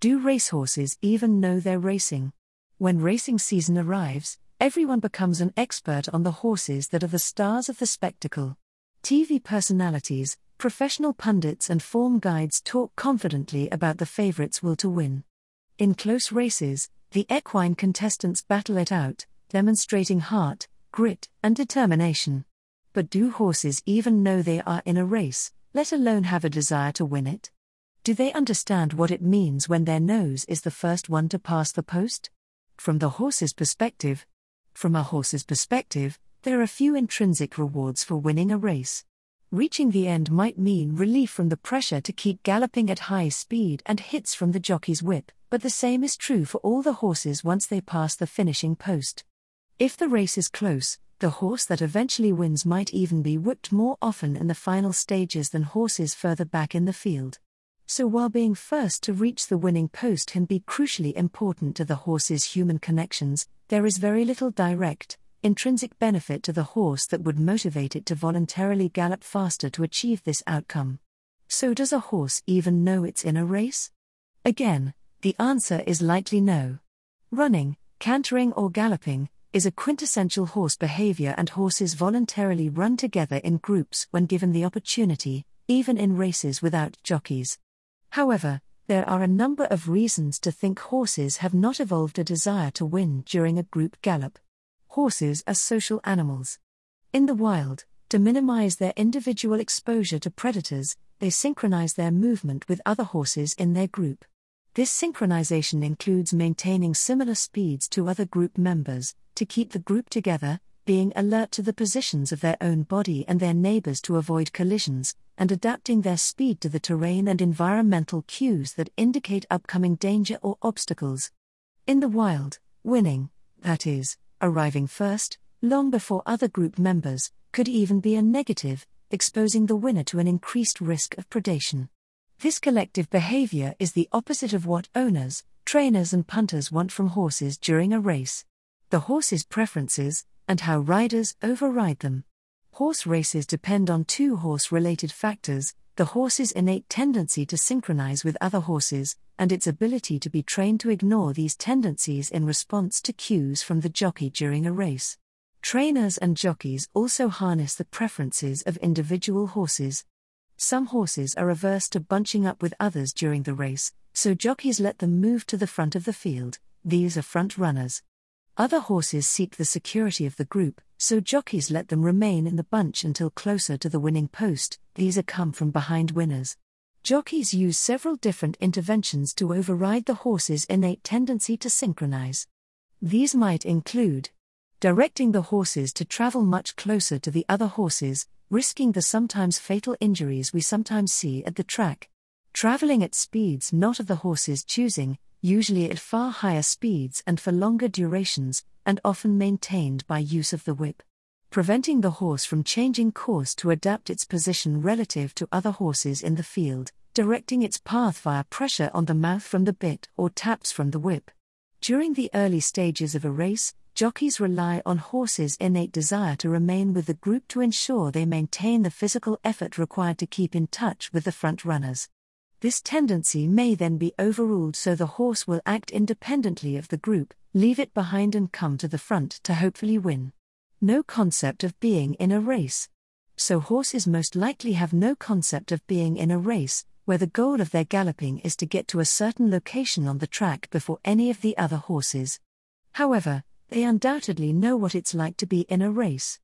Do racehorses even know they're racing? When racing season arrives, everyone becomes an expert on the horses that are the stars of the spectacle. TV personalities, professional pundits, and form guides talk confidently about the favorites will to win. In close races, the equine contestants battle it out, demonstrating heart, grit, and determination. But do horses even know they are in a race, let alone have a desire to win it? Do they understand what it means when their nose is the first one to pass the post? From the horse's perspective, from a horse's perspective, there are few intrinsic rewards for winning a race. Reaching the end might mean relief from the pressure to keep galloping at high speed and hits from the jockey's whip, but the same is true for all the horses once they pass the finishing post. If the race is close, the horse that eventually wins might even be whipped more often in the final stages than horses further back in the field. So, while being first to reach the winning post can be crucially important to the horse's human connections, there is very little direct, intrinsic benefit to the horse that would motivate it to voluntarily gallop faster to achieve this outcome. So, does a horse even know it's in a race? Again, the answer is likely no. Running, cantering, or galloping, is a quintessential horse behavior, and horses voluntarily run together in groups when given the opportunity, even in races without jockeys. However, there are a number of reasons to think horses have not evolved a desire to win during a group gallop. Horses are social animals. In the wild, to minimize their individual exposure to predators, they synchronize their movement with other horses in their group. This synchronization includes maintaining similar speeds to other group members, to keep the group together, being alert to the positions of their own body and their neighbors to avoid collisions, and adapting their speed to the terrain and environmental cues that indicate upcoming danger or obstacles. In the wild, winning, that is, arriving first, long before other group members, could even be a negative, exposing the winner to an increased risk of predation. This collective behavior is the opposite of what owners, trainers, and punters want from horses during a race the horse's preferences, and how riders override them. Horse races depend on two horse related factors the horse's innate tendency to synchronize with other horses, and its ability to be trained to ignore these tendencies in response to cues from the jockey during a race. Trainers and jockeys also harness the preferences of individual horses. Some horses are averse to bunching up with others during the race, so jockeys let them move to the front of the field, these are front runners. Other horses seek the security of the group, so jockeys let them remain in the bunch until closer to the winning post, these are come from behind winners. Jockeys use several different interventions to override the horse's innate tendency to synchronize. These might include directing the horses to travel much closer to the other horses, risking the sometimes fatal injuries we sometimes see at the track, traveling at speeds not of the horse's choosing, usually at far higher speeds and for longer durations, and often maintained by use of the whip. Preventing the horse from changing course to adapt its position relative to other horses in the field, directing its path via pressure on the mouth from the bit or taps from the whip. During the early stages of a race, jockeys rely on horses' innate desire to remain with the group to ensure they maintain the physical effort required to keep in touch with the front runners. This tendency may then be overruled so the horse will act independently of the group, leave it behind, and come to the front to hopefully win. No concept of being in a race. So horses most likely have no concept of being in a race, where the goal of their galloping is to get to a certain location on the track before any of the other horses. However, they undoubtedly know what it's like to be in a race.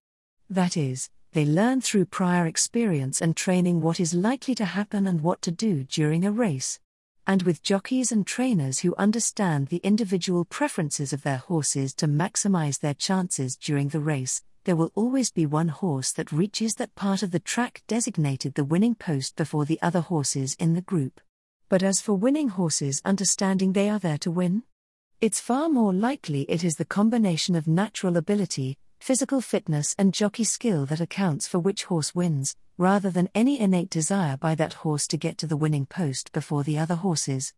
That is, they learn through prior experience and training what is likely to happen and what to do during a race. And with jockeys and trainers who understand the individual preferences of their horses to maximize their chances during the race, there will always be one horse that reaches that part of the track designated the winning post before the other horses in the group. But as for winning horses understanding they are there to win, it's far more likely it is the combination of natural ability, physical fitness, and jockey skill that accounts for which horse wins, rather than any innate desire by that horse to get to the winning post before the other horses.